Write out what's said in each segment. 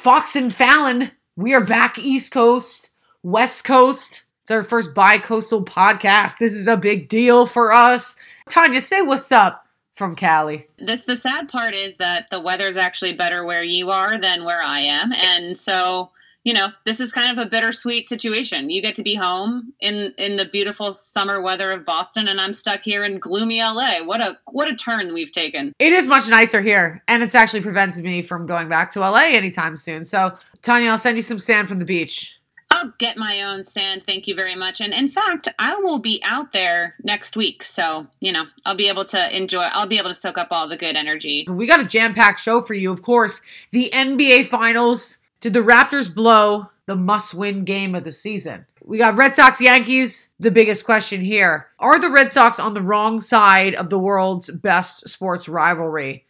Fox and Fallon, we are back East Coast, West Coast. It's our first bi coastal podcast. This is a big deal for us. Tanya, say what's up from Cali. This the sad part is that the weather's actually better where you are than where I am, and so you know this is kind of a bittersweet situation. You get to be home in in the beautiful summer weather of Boston, and I'm stuck here in gloomy LA. What a what a turn we've taken. It is much nicer here, and it's actually prevented me from going back to LA anytime soon. So, Tanya, I'll send you some sand from the beach. I'll get my own sand. Thank you very much. And in fact, I will be out there next week. So, you know, I'll be able to enjoy, I'll be able to soak up all the good energy. We got a jam packed show for you, of course. The NBA Finals. Did the Raptors blow the must win game of the season? We got Red Sox Yankees. The biggest question here Are the Red Sox on the wrong side of the world's best sports rivalry?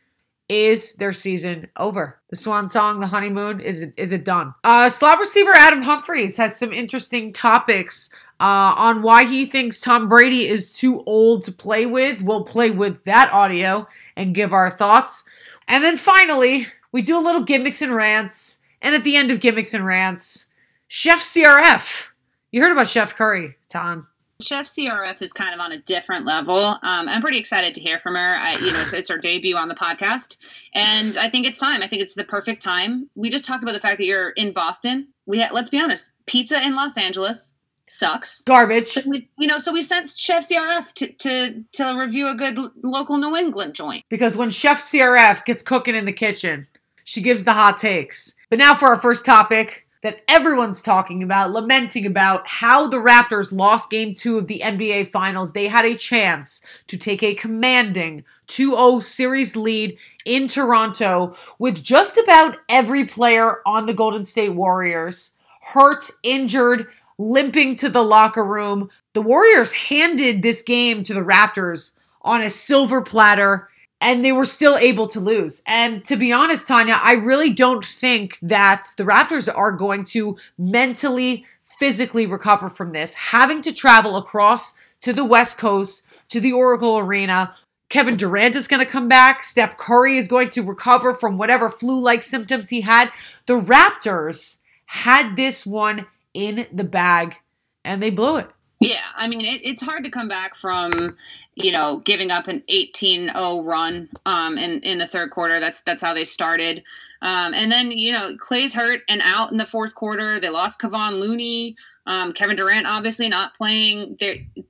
Is their season over? The swan song, the honeymoon, is it, is it done? Uh, slot receiver Adam Humphries has some interesting topics uh, on why he thinks Tom Brady is too old to play with. We'll play with that audio and give our thoughts. And then finally, we do a little gimmicks and rants. And at the end of gimmicks and rants, Chef CRF. You heard about Chef Curry, Ton. Chef CRF is kind of on a different level. Um, I'm pretty excited to hear from her. I, you know, it's, it's her debut on the podcast, and I think it's time. I think it's the perfect time. We just talked about the fact that you're in Boston. We ha- let's be honest, pizza in Los Angeles sucks, garbage. We, you know, so we sent Chef CRF to to to review a good local New England joint. Because when Chef CRF gets cooking in the kitchen, she gives the hot takes. But now for our first topic that everyone's talking about, lamenting about how the Raptors lost game two of the NBA Finals. They had a chance to take a commanding 2 0 series lead in Toronto with just about every player on the Golden State Warriors hurt, injured, limping to the locker room. The Warriors handed this game to the Raptors on a silver platter and they were still able to lose. And to be honest, Tanya, I really don't think that the Raptors are going to mentally, physically recover from this, having to travel across to the West Coast, to the Oracle Arena. Kevin Durant is going to come back. Steph Curry is going to recover from whatever flu like symptoms he had. The Raptors had this one in the bag and they blew it. Yeah, I mean, it, it's hard to come back from, you know, giving up an 18-0 run um, in in the third quarter. That's that's how they started, um, and then you know Clay's hurt and out in the fourth quarter. They lost Kevon Looney, um, Kevin Durant obviously not playing.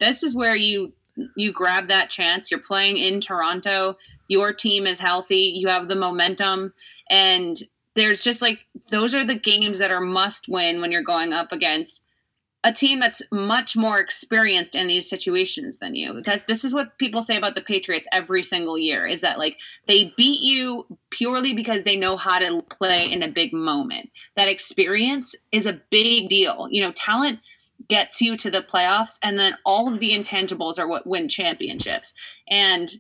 This is where you you grab that chance. You're playing in Toronto. Your team is healthy. You have the momentum, and there's just like those are the games that are must win when you're going up against a team that's much more experienced in these situations than you. That this is what people say about the Patriots every single year is that like they beat you purely because they know how to play in a big moment. That experience is a big deal. You know, talent gets you to the playoffs and then all of the intangibles are what win championships. And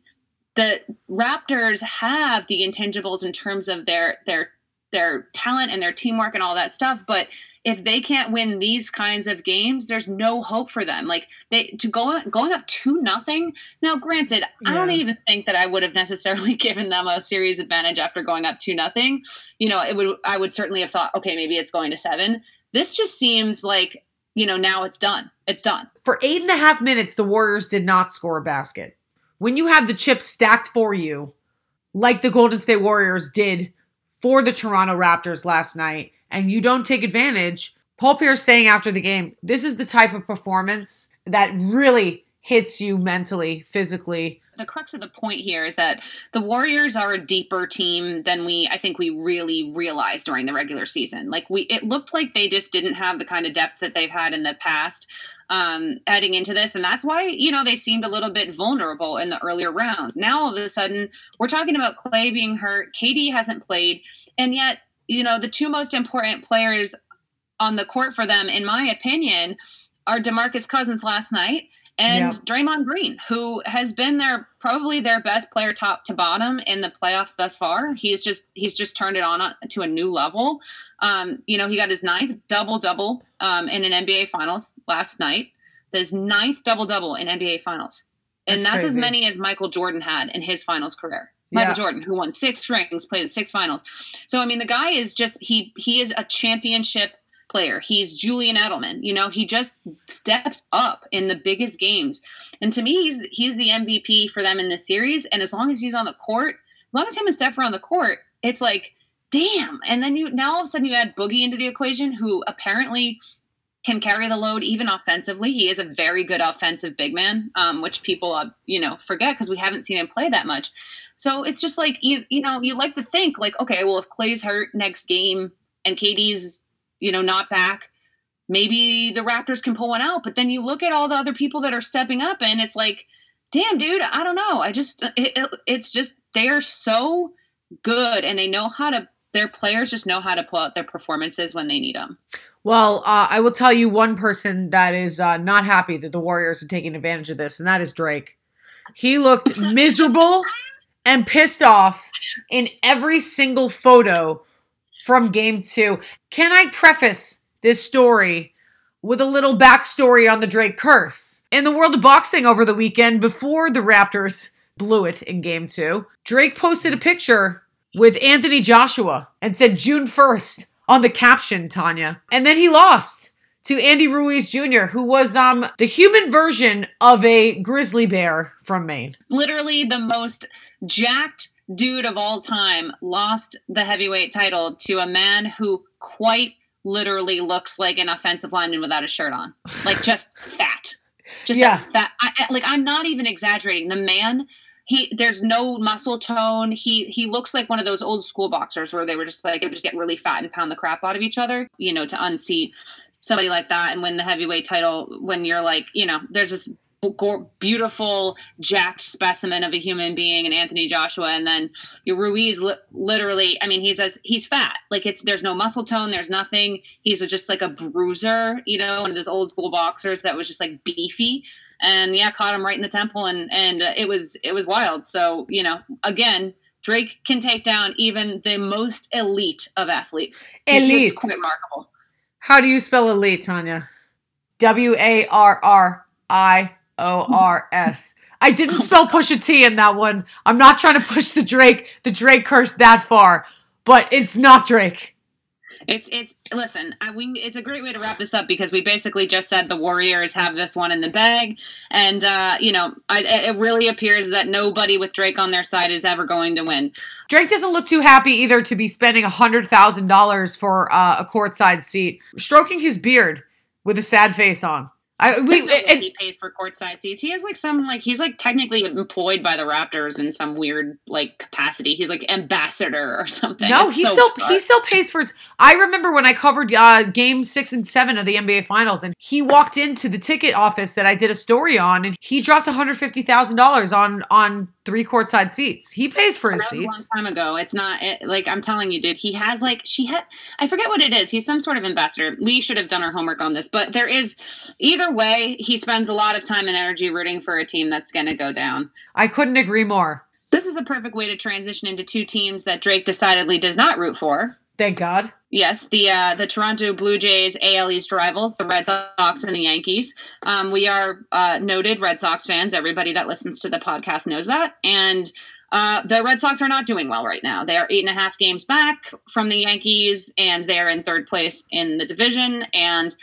the Raptors have the intangibles in terms of their their their talent and their teamwork and all that stuff, but if they can't win these kinds of games, there's no hope for them. Like they to go going up two nothing. Now, granted, yeah. I don't even think that I would have necessarily given them a series advantage after going up two nothing. You know, it would I would certainly have thought, okay, maybe it's going to seven. This just seems like you know now it's done. It's done. For eight and a half minutes, the Warriors did not score a basket. When you have the chips stacked for you, like the Golden State Warriors did for the Toronto Raptors last night and you don't take advantage, Paul Pierce saying after the game, this is the type of performance that really hits you mentally, physically. The crux of the point here is that the Warriors are a deeper team than we I think we really realized during the regular season. Like we it looked like they just didn't have the kind of depth that they've had in the past um, heading into this. And that's why, you know, they seemed a little bit vulnerable in the earlier rounds. Now, all of a sudden, we're talking about Clay being hurt. Katie hasn't played. And yet, you know, the two most important players on the court for them, in my opinion, are DeMarcus Cousins last night and yeah. Draymond Green, who has been their probably their best player top to bottom in the playoffs thus far. He's just he's just turned it on to a new level. Um, you know, he got his ninth double double um, in an NBA Finals last night. His ninth double double in NBA Finals, and that's, that's as many as Michael Jordan had in his Finals career. Michael Yeah. Jordan, who won six rings, played at six finals. So I mean, the guy is just he he is a championship player. He's Julian Edelman. You know, he just steps up in the biggest games. And to me, he's he's the MVP for them in this series. And as long as he's on the court, as long as him and Steph are on the court, it's like, damn. And then you now all of a sudden you add Boogie into the equation, who apparently can carry the load even offensively. He is a very good offensive big man, um, which people uh, you know forget because we haven't seen him play that much. So it's just like you you know you like to think like okay, well if Clay's hurt next game and KD's you know not back, maybe the Raptors can pull one out. But then you look at all the other people that are stepping up, and it's like, damn, dude, I don't know. I just it, it, it's just they are so good, and they know how to. Their players just know how to pull out their performances when they need them. Well, uh, I will tell you one person that is uh, not happy that the Warriors are taking advantage of this, and that is Drake. He looked miserable and pissed off in every single photo from game two. Can I preface this story with a little backstory on the Drake curse? In the world of boxing over the weekend, before the Raptors blew it in game two, Drake posted a picture with Anthony Joshua and said June 1st on the caption, Tanya. And then he lost to Andy Ruiz Jr., who was um the human version of a grizzly bear from Maine. literally the most jacked dude of all time lost the heavyweight title to a man who quite literally looks like an offensive lineman without a shirt on. Like just fat. Just Yeah. fat I, like i'm not even exaggerating. The man he there's no muscle tone. He he looks like one of those old school boxers where they were just like they just get really fat and pound the crap out of each other you know to unseat somebody like that and win the heavyweight title when you're like you know there's this beautiful jacked specimen of a human being and Anthony Joshua. And then your Ruiz li- literally I mean he's as he's fat. Like it's there's no muscle tone there's nothing. He's just like a bruiser you know one of those old school boxers that was just like beefy. And yeah caught him right in the temple and and uh, it was it was wild. So you know again Drake can take down even the most elite of athletes. Elite. it's quite remarkable. How do you spell elite, Tanya? W A R R I O R S. I didn't spell push a T in that one. I'm not trying to push the Drake, the Drake curse that far, but it's not Drake. It's it's listen. I, we it's a great way to wrap this up because we basically just said the Warriors have this one in the bag, and uh, you know I, it really appears that nobody with Drake on their side is ever going to win. Drake doesn't look too happy either to be spending a $100,000 for uh, a courtside seat, stroking his beard with a sad face on. I, we, There's no way it- he pays for courtside seats. He has like some like he's like technically employed by the Raptors in some weird like capacity. He's like ambassador or something. No, It's he so still bizarre. he still pays for his. I remember when I covered uh, Game Six and Seven of the NBA Finals, and he walked into the ticket office that I did a story on, and he dropped one hundred fifty thousand dollars on on three courtside seats. He pays for his seats. a long time ago. It's not it, like I'm telling you, dude. He has like she had. I forget what it is. He's some sort of ambassador. We should have done our homework on this, but there is either way. He spends a lot of time and energy rooting for a team that's going to go down. I couldn't agree more. This is a perfect way to transition into two teams that Drake decidedly does not root for. Thank God. Yes, the uh, the Toronto Blue Jays AL East rivals, the Red Sox and the Yankees. Um, we are uh, noted Red Sox fans. Everybody that listens to the podcast knows that, and uh, the Red Sox are not doing well right now. They are eight and a half games back from the Yankees, and they are in third place in the division. And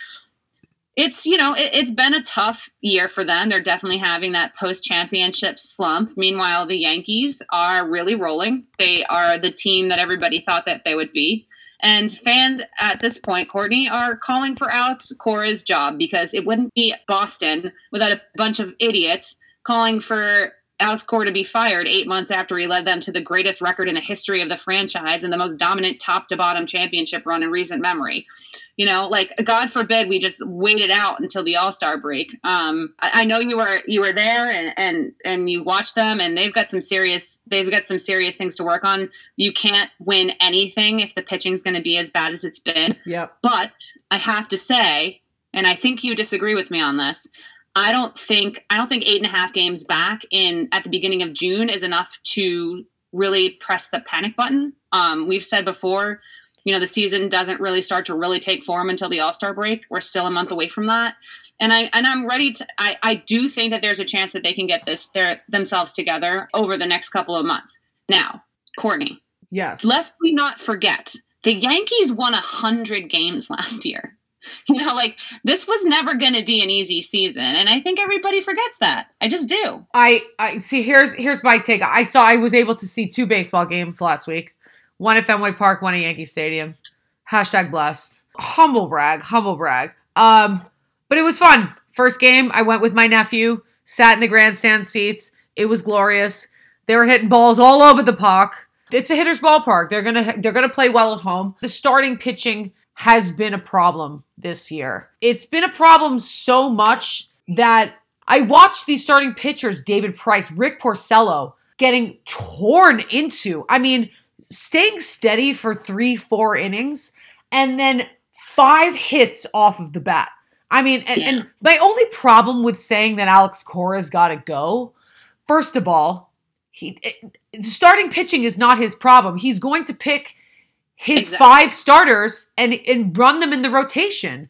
it's you know it, it's been a tough year for them. They're definitely having that post championship slump. Meanwhile, the Yankees are really rolling. They are the team that everybody thought that they would be. And fans at this point, Courtney, are calling for Alex Cora's job because it wouldn't be Boston without a bunch of idiots calling for Alex Cora to be fired eight months after he led them to the greatest record in the history of the franchise and the most dominant top to bottom championship run in recent memory. You know, like God forbid we just waited out until the All Star break. Um, I, I know you were you were there and and and you watched them, and they've got some serious they've got some serious things to work on. You can't win anything if the pitching's going to be as bad as it's been. Yep. But I have to say, and I think you disagree with me on this. I don't think I don't think eight and a half games back in at the beginning of June is enough to really press the panic button. Um, we've said before, you know, the season doesn't really start to really take form until the All Star break. We're still a month away from that, and I and I'm ready to. I I do think that there's a chance that they can get this their themselves together over the next couple of months. Now, Courtney, Yes. lest we not forget, the Yankees won a hundred games last year. You know, like this was never going to be an easy season, and I think everybody forgets that. I just do. I, I see. Here's here's my take. I saw. I was able to see two baseball games last week. One at Fenway Park, one at Yankee Stadium. Hashtag blessed. Humble brag. Humble brag. Um, but it was fun. First game, I went with my nephew. Sat in the grandstand seats. It was glorious. They were hitting balls all over the park. It's a hitter's ballpark. They're gonna they're gonna play well at home. The starting pitching has been a problem this year. It's been a problem so much that I watched these starting pitchers, David Price, Rick Porcello, getting torn into. I mean, staying steady for three, four innings, and then five hits off of the bat. I mean, and, Yeah. and my only problem with saying that Alex Cora's got to go, first of all, he it, starting pitching is not his problem. He's going to pick his Exactly. five starters and and run them in the rotation.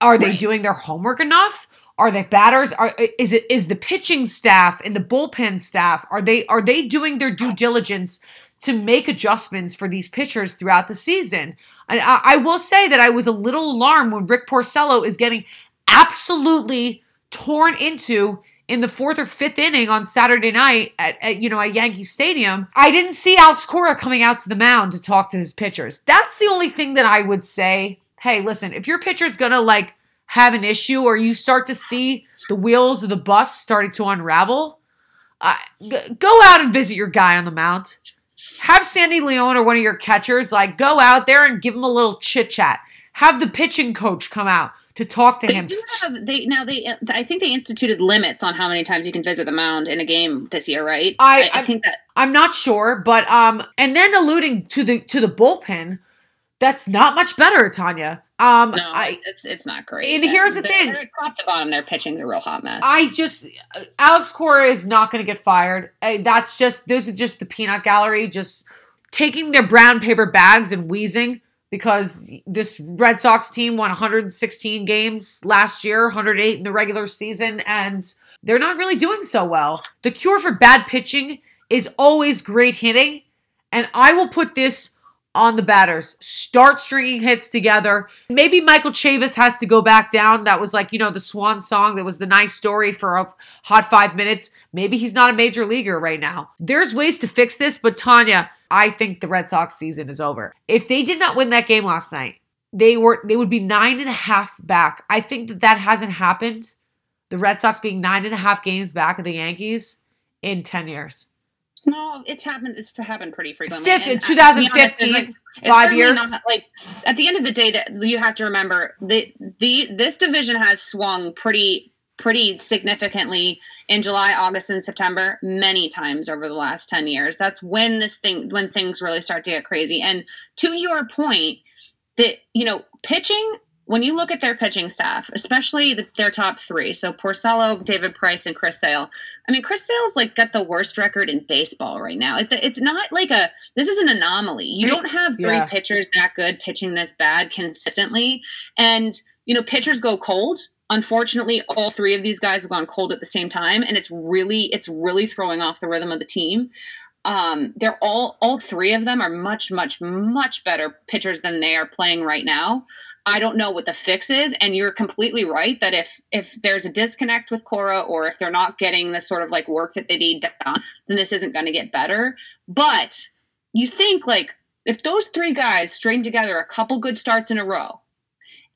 Are they Right. doing their homework enough? Are the batters? Are is it is the pitching staff and the bullpen staff are they are they doing their due diligence to make adjustments for these pitchers throughout the season? And I, I will say that I was a little alarmed when Rick Porcello is getting absolutely torn into in the fourth or fifth inning on Saturday night at, at you know at Yankee Stadium. I didn't see Alex Cora coming out to the mound to talk to his pitchers. That's the only thing that I would say. Hey, listen, if your pitcher's gonna like have an issue or you start to see the wheels of the bus starting to unravel, uh, g- go out and visit your guy on the mound. Have Sandy Leon or one of your catchers like go out there and give him a little chit chat. Have the pitching coach come out to talk to They him. do have they now they I think they instituted limits on how many times you can visit the mound in a game this year, right? I- I, I- think that I'm not sure, but um, and then alluding to the to the bullpen, that's not much better, Tanya. Um, no, I it's it's not great. And here's the thing. they're top to bottom, their pitching's a real hot mess. I just Alex Cora is not going to get fired. Uh, That's just those are just the peanut gallery, just taking their brown paper bags and wheezing because this Red Sox team won 116 games last year, 108 in the regular season, and they're not really doing so well. The cure for bad pitching is always great hitting, and I will put this on the batters. Start stringing hits together. Maybe Michael Chavis has to go back down. That was like, you know, the swan song. That was the nice story for a hot five minutes. Maybe he's not a major leaguer right now. There's ways to fix this, but Tanya, I think the Red Sox season is over. If they did not win that game last night, they were they would be nine and a half back. I think that that hasn't happened. The Red Sox being nine and a half games back of the Yankees in 10 years. No, it's happened. It's happened pretty frequently. Fifth, And, uh, in to be honest, 2015, like, five years. Not, like at the end of the day, that you have to remember the the this division has swung pretty pretty significantly in July, August, and September many times over the last ten years. That's when this thing when things really start to get crazy. And to your point, that you know pitching. When you look at their pitching staff, especially the, their top three, so Porcello, David Price, and Chris Sale, I mean, Chris Sale's like got the worst record in baseball right now. It, it's not like a this is an anomaly. You don't have three Yeah. pitchers that good pitching this bad consistently, and you know pitchers go cold. Unfortunately, all three of these guys have gone cold at the same time, and it's really it's really throwing off the rhythm of the team. Um, they're all all three of them are much much much better pitchers than they are playing right now. I don't know what the fix is, and you're completely right that if if there's a disconnect with Cora or if they're not getting the sort of like work that they need done, then this isn't going to get better. But you think like if those three guys string together a couple good starts in a row,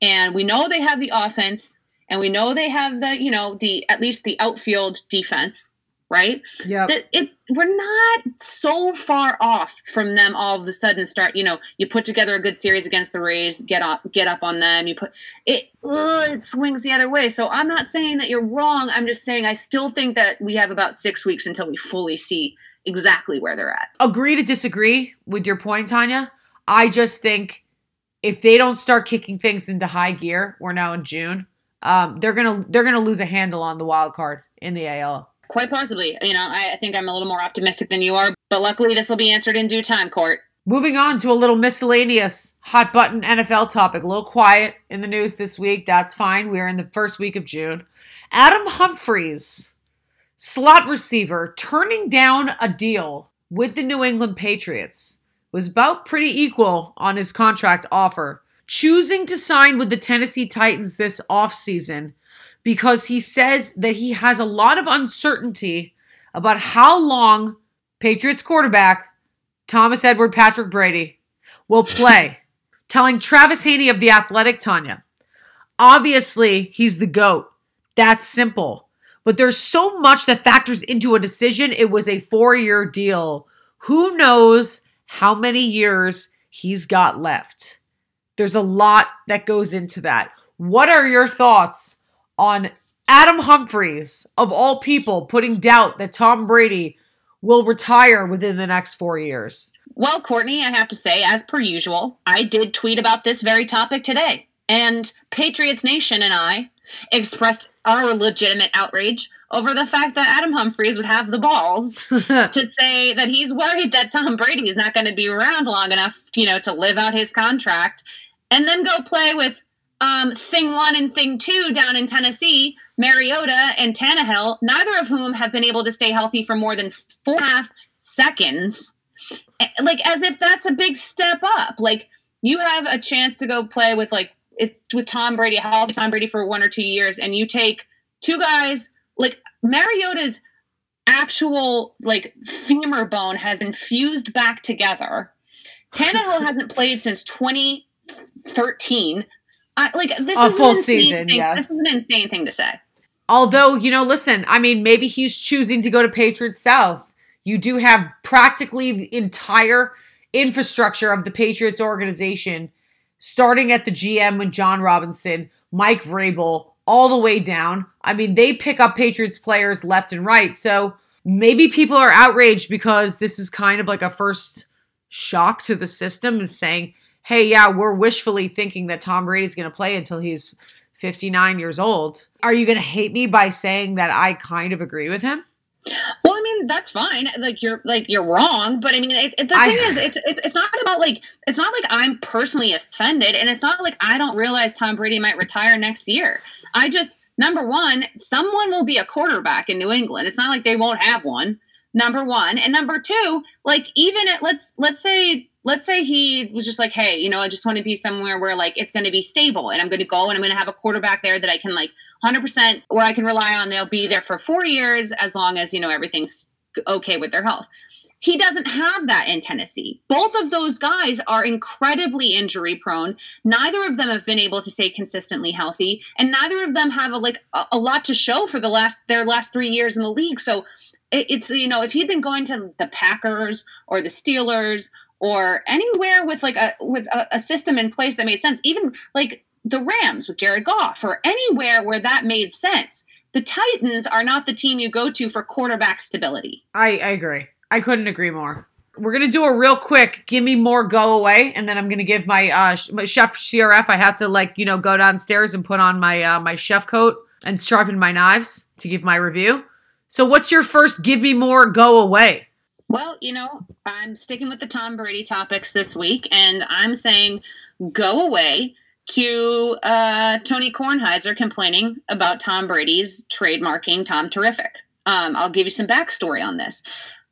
and we know they have the offense, and we know they have the you know the at least the outfield defense, right? Yeah. it's we're not so far off from them all of a sudden start you know you put together a good series against the rays get up get up on them you put it ugh, it swings the other way so i'm not saying that you're wrong i'm just saying i still think that we have about six weeks until we fully see exactly where they're at agree to disagree with your point, Tanya. I just think if they don't start kicking things into high gear, we're now in June. Um, they're gonna they're gonna lose a handle on the wild card in the AL. Quite possibly you know I, I think i'm a little more optimistic than you are but luckily this will be answered in due time court Moving on to a little miscellaneous hot button NFL topic. A little quiet in the news this week. That's fine. We're in the first week of June. Adam Humphries, slot receiver, turning down a deal with the New England Patriots was about pretty equal on his contract offer, choosing to sign with the Tennessee Titans this offseason because he says that he has a lot of uncertainty about how long Patriots quarterback Thomas Edward Patrick Brady will play, telling Travis Haney of The Athletic, Tanya, obviously he's the GOAT. That's simple. But there's so much that factors into a decision. It was a four year deal. Who knows how many years he's got left? There's a lot that goes into that. What are your thoughts on Adam Humphries, of all people, putting doubt that Tom Brady will retire within the next four years? Well, Courtney, I have to say, as per usual, I did tweet about this very topic today. And Patriots Nation and I expressed our legitimate outrage over the fact that Adam Humphries would have the balls to say that he's worried that Tom Brady is not going to be around long enough, you know, to live out his contract and then go play with um, thing one and thing two down in Tennessee, Mariota and Tannehill, neither of whom have been able to stay healthy for more than four and a half seconds. Like, as if that's a big step up. Like, you have a chance to go play with, like, if, with Tom Brady, healthy Tom Brady for one or two years, and you take two guys, like, Mariota's actual, like, femur bone has been fused back together. Tannehill hasn't played since 2013 I, like this a is full season. Thing. Yes, this is an insane thing to say. Although you know, listen, I mean, maybe he's choosing to go to Patriots South. You do have practically the entire infrastructure of the Patriots organization, starting at the GM with Jon Robinson, Mike Vrabel, all the way down. I mean, they pick up Patriots players left and right. So maybe people are outraged because this is kind of like a first shock to the system and saying, hey, yeah, we're wishfully thinking that Tom Brady's going to play until he's 59 years old. Are you going to hate me by saying that I kind of agree with him? Well, I mean that's fine. Like you're like you're wrong, but I mean it, it, the I, thing is, it's, it's it's not about like it's not like I'm personally offended, and it's not like I don't realize Tom Brady might retire next year. I just number one, someone will be a quarterback in New England. It's not like they won't have one. Number one, and number two, like even at let's let's say let's say he was just like, hey, you know, I just want to be somewhere where like it's going to be stable and I'm going to go and I'm going to have a quarterback there that I can like 100% where I can rely on. They'll be there for four years as long as, you know, everything's okay with their health. He doesn't have that in Tennessee. Both of those guys are incredibly injury prone. Neither of them have been able to stay consistently healthy, and neither of them have a, like a, a lot to show for the last their last three years in the league. So it's you know if he'd been going to the Packers or the Steelers or anywhere with like a with a, a, system in place that made sense. Even like the rams with jared goff or anywhere where that made sense. The titans are not the team you go to for quarterback stability. I, I agree. I couldn't agree more. We're gonna do a real quick give me more go away and then i'm gonna give my uh chef crf i had to like you know go downstairs and put on my uh my chef coat and sharpen my knives to give my review. So what's your first give me more go away well, you know, I'm sticking with the Tom Brady topics this week, and I'm saying go away to uh, Tony Kornheiser complaining about Tom Brady's trademarking Tom Terrific. Um, I'll give you some backstory on this.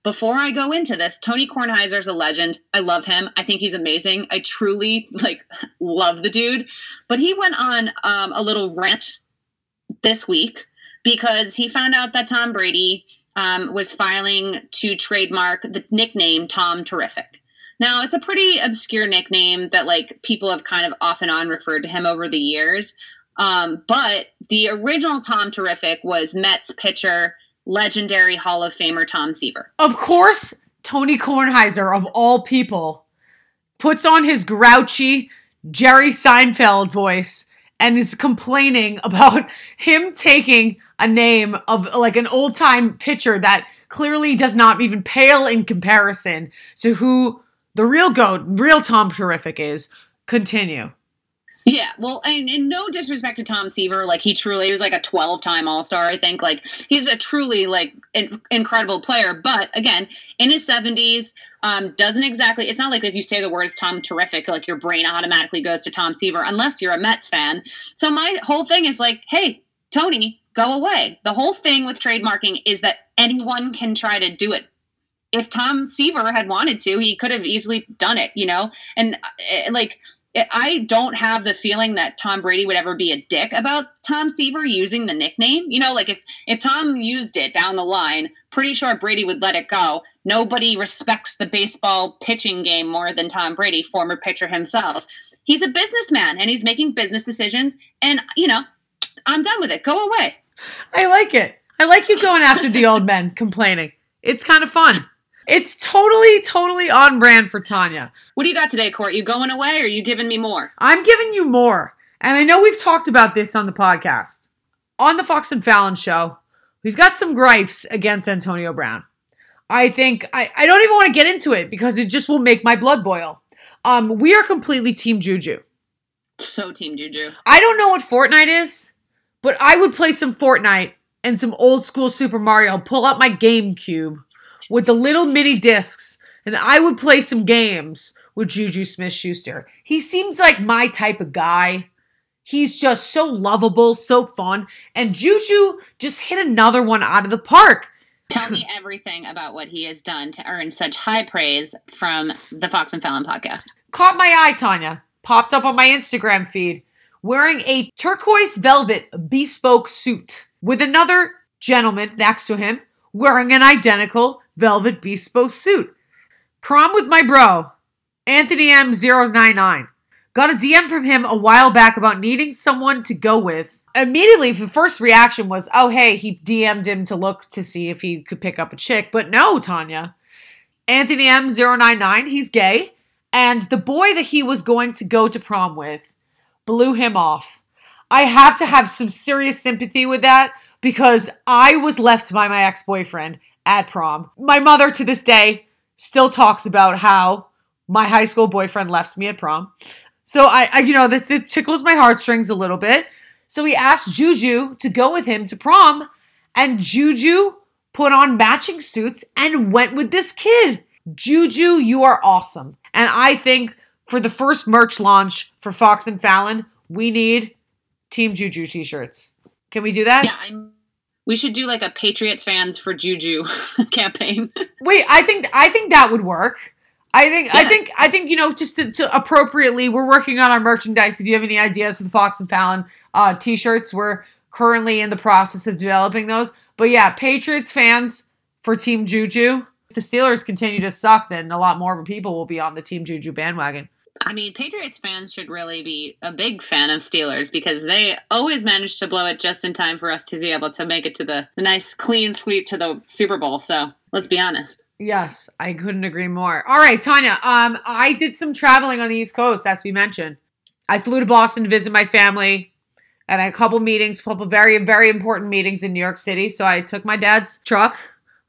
Before I go into this, Tony Kornheiser is a legend. I love him. I think he's amazing. I truly like love the dude. But he went on um, a little rant this week because he found out that Tom Brady um, was filing to trademark the nickname Tom Terrific. Now, it's a pretty obscure nickname that like people have kind of off and on referred to him over the years. Um, but the original Tom Terrific was Mets pitcher, legendary Hall of Famer Tom Seaver. Of course, Tony Kornheiser, of all people, puts on his grouchy Jerry Seinfeld voice and is complaining about him taking a name of like an old time pitcher that clearly does not even pale in comparison to who the real goat, real Tom Terrific is. Continue. Yeah, well, and, and, no disrespect to Tom Seaver, like he truly he was like a twelve-time All-Star. I think like he's a truly like in, incredible player. But again, in his seventies, um, doesn't exactly. It's not like if you say the words Tom Terrific, like your brain automatically goes to Tom Seaver, unless you're a Mets fan. So my whole thing is like, hey, Tony, go away. The whole thing with trademarking is that anyone can try to do it if Tom Seaver had wanted to, he could have easily done it, you know? And uh, like, I don't have the feeling that Tom Brady would ever be a dick about Tom Seaver using the nickname. You know, like if if Tom used it down the line, pretty sure Brady would let it go. Nobody respects the baseball pitching game more than Tom Brady, former pitcher himself. He's a businessman and he's making business decisions and you know, I'm done with it. Go away. I like it. I like you going after the old men complaining. It's kind of fun. It's totally, totally on brand for Tanya. What do you got today, Court? You going away or are you giving me more? I'm giving you more. And I know we've talked about this on the podcast. On the Fox and Fallon show, we've got some gripes against Antonio Brown. I think I, I don't even want to get into it because it just will make my blood boil. Um, we are completely Team Juju. So Team Juju. I don't know what Fortnite is, but I would play some Fortnite and some old school Super Mario, pull out my GameCube with the little mini discs, and I would play some games with Juju Smith Schuster. He seems like my type of guy. He's just so lovable, so fun. And Juju just hit another one out of the park. Tell me everything about what he has done to earn such high praise from the Fox and Fallon podcast. Caught my eye, Tanya. Popped up on my Instagram feed wearing a turquoise velvet bespoke suit with another gentleman next to him wearing an identical velvet bespoke suit. Prom with my bro, Anthony M099. Got a DM from him a while back about needing someone to go with. Immediately, the first reaction was, oh, hey, he DM'd him to look to see if he could pick up a chick. But no, Tanya. Anthony M099, he's gay. And the boy that he was going to go to prom with blew him off. I have to have some serious sympathy with that because I was left by my ex boyfriend at prom. My mother to this day still talks about how my high school boyfriend left me at prom. So I, I you know, this it tickles my heartstrings a little bit. So he asked Juju to go with him to prom, and Juju put on matching suits and went with this kid. Juju, you are awesome. And I think for the first merch launch for Fox and Fallon, we need Team Juju t-shirts. Can we do that? Yeah, I'm, we should do like a Patriots fans for Juju campaign. Wait, I think I think that would work. I think yeah. I think I think you know just to, to, appropriately, we're working on our merchandise. If you have any ideas for the Fox and Fallon uh, t-shirts, we're currently in the process of developing those. But yeah, Patriots fans for Team Juju. If the Steelers continue to suck, then a lot more people will be on the Team Juju bandwagon. I mean, Patriots fans should really be a big fan of Steelers because they always manage to blow it just in time for us to be able to make it to the, nice clean sweep to the Super Bowl. So let's be honest. Yes, I couldn't agree more. All right, Tanya. Um, I did some traveling on the East Coast, as we mentioned. I flew to Boston to visit my family and a couple meetings, a couple very, very important meetings in New York City. So I took my dad's truck.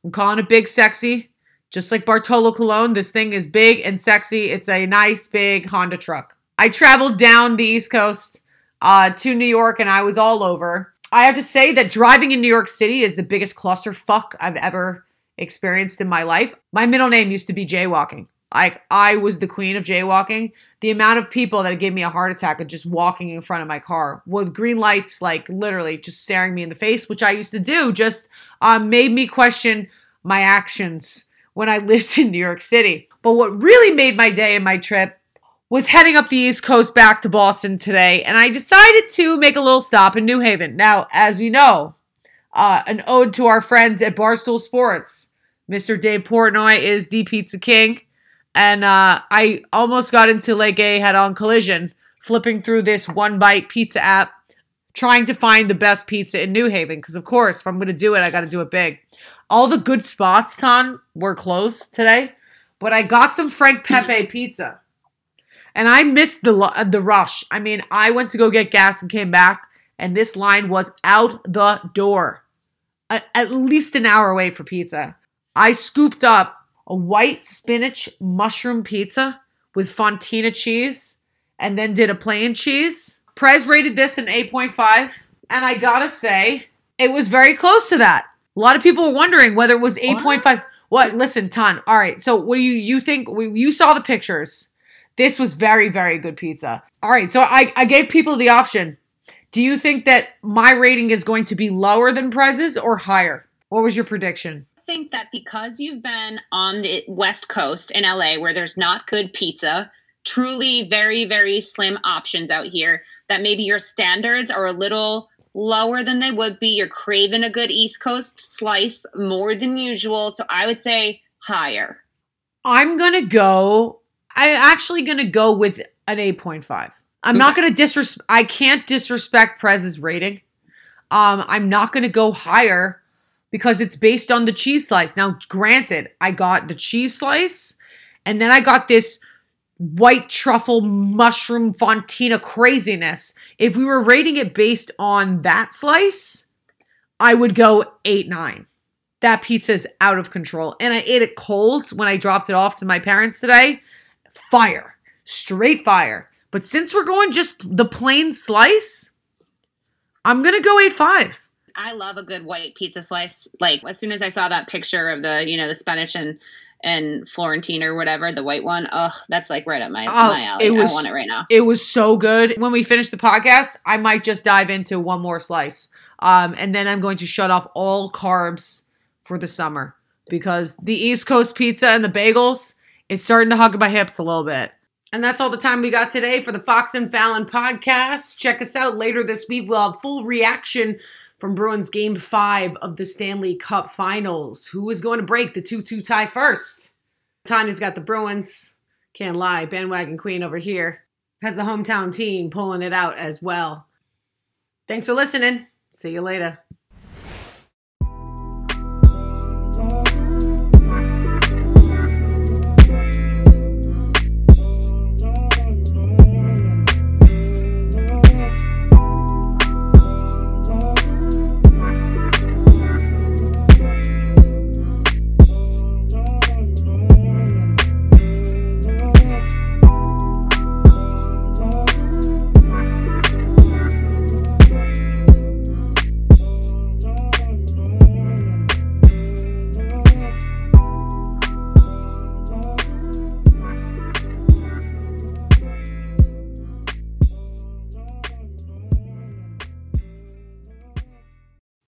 I'm calling it Big Sexy. Just like Bartolo Colon, this thing is big and sexy. It's a nice big Honda truck. I traveled down the East Coast uh, to New York and I was all over. I have to say that driving in New York City is the biggest clusterfuck I've ever experienced in my life. My middle name used to be jaywalking. Like I was the queen of jaywalking. The amount of people that gave me a heart attack of just walking in front of my car with green lights, like literally just staring me in the face, which I used to do, just um, made me question my actions when I lived in New York City. But what really made my day and my trip was heading up the East Coast back to Boston today, and I decided to make a little stop in New Haven. Now, as we know, uh, an ode to our friends at Barstool Sports. Mr. Dave Portnoy is the pizza king, and uh, I almost got into like a head-on collision flipping through this one bite pizza app, trying to find the best pizza in New Haven. Because of course, if I'm going to do it, I got to do it big. All the good spots, Ton, were closed today, but I got some Frank Pepe pizza. And I missed the the rush. I mean, I went to go get gas and came back, and this line was out the door. at least an hour away for pizza. I scooped up a white spinach mushroom pizza with fontina cheese and then did a plain cheese. Prez rated this an 8.5, and I gotta say, it was very close to that. A lot of people were wondering whether it was 8.5. What? Listen, ton. All right. So, what do you you think? You saw the pictures. This was very very good pizza. All right. So I I gave people the option. Do you think that my rating is going to be lower than Prez's or higher? What was your prediction? I think that because you've been on the West Coast in LA where there's not good pizza, truly very, very slim options out here, that maybe your standards are a little lower than they would be. You're craving a good East Coast slice more than usual. So I would say higher. I'm gonna go. I'm actually gonna go with an 8.5. I'm not gonna disrespect. I can't disrespect Prez's rating. Um, I'm not gonna go higher because it's based on the cheese slice. Now, granted, I got the cheese slice, and then I got this white truffle mushroom fontina craziness. If we were rating it based on that slice, I would go eight nine. That pizza is out of control. And I ate it cold when I dropped it off to my parents today. Fire. Straight fire. But since we're going just the plain slice, I'm going to go 8 5. I love a good white pizza slice. Like as soon as I saw that picture of the, you know, the Spanish and and Florentine or whatever, the white one, ugh, that's like right up my, Oh, my alley. it was- I want it right now. It was so good. When we finish the podcast, I might just dive into one more slice. Um, and then I'm going to shut off all carbs for the summer because the East Coast pizza and the bagels, it's starting to hug my hips a little bit. And that's all the time we got today for the Fox and Fallon podcast. Check us out later this week. We'll have full reaction from Bruins game five of the Stanley Cup finals. Who is going to break the 2 2 tie first? Tanya's got the Bruins. Can't lie. Bandwagon Queen over here has the hometown team pulling it out as well. Thanks for listening. See you later.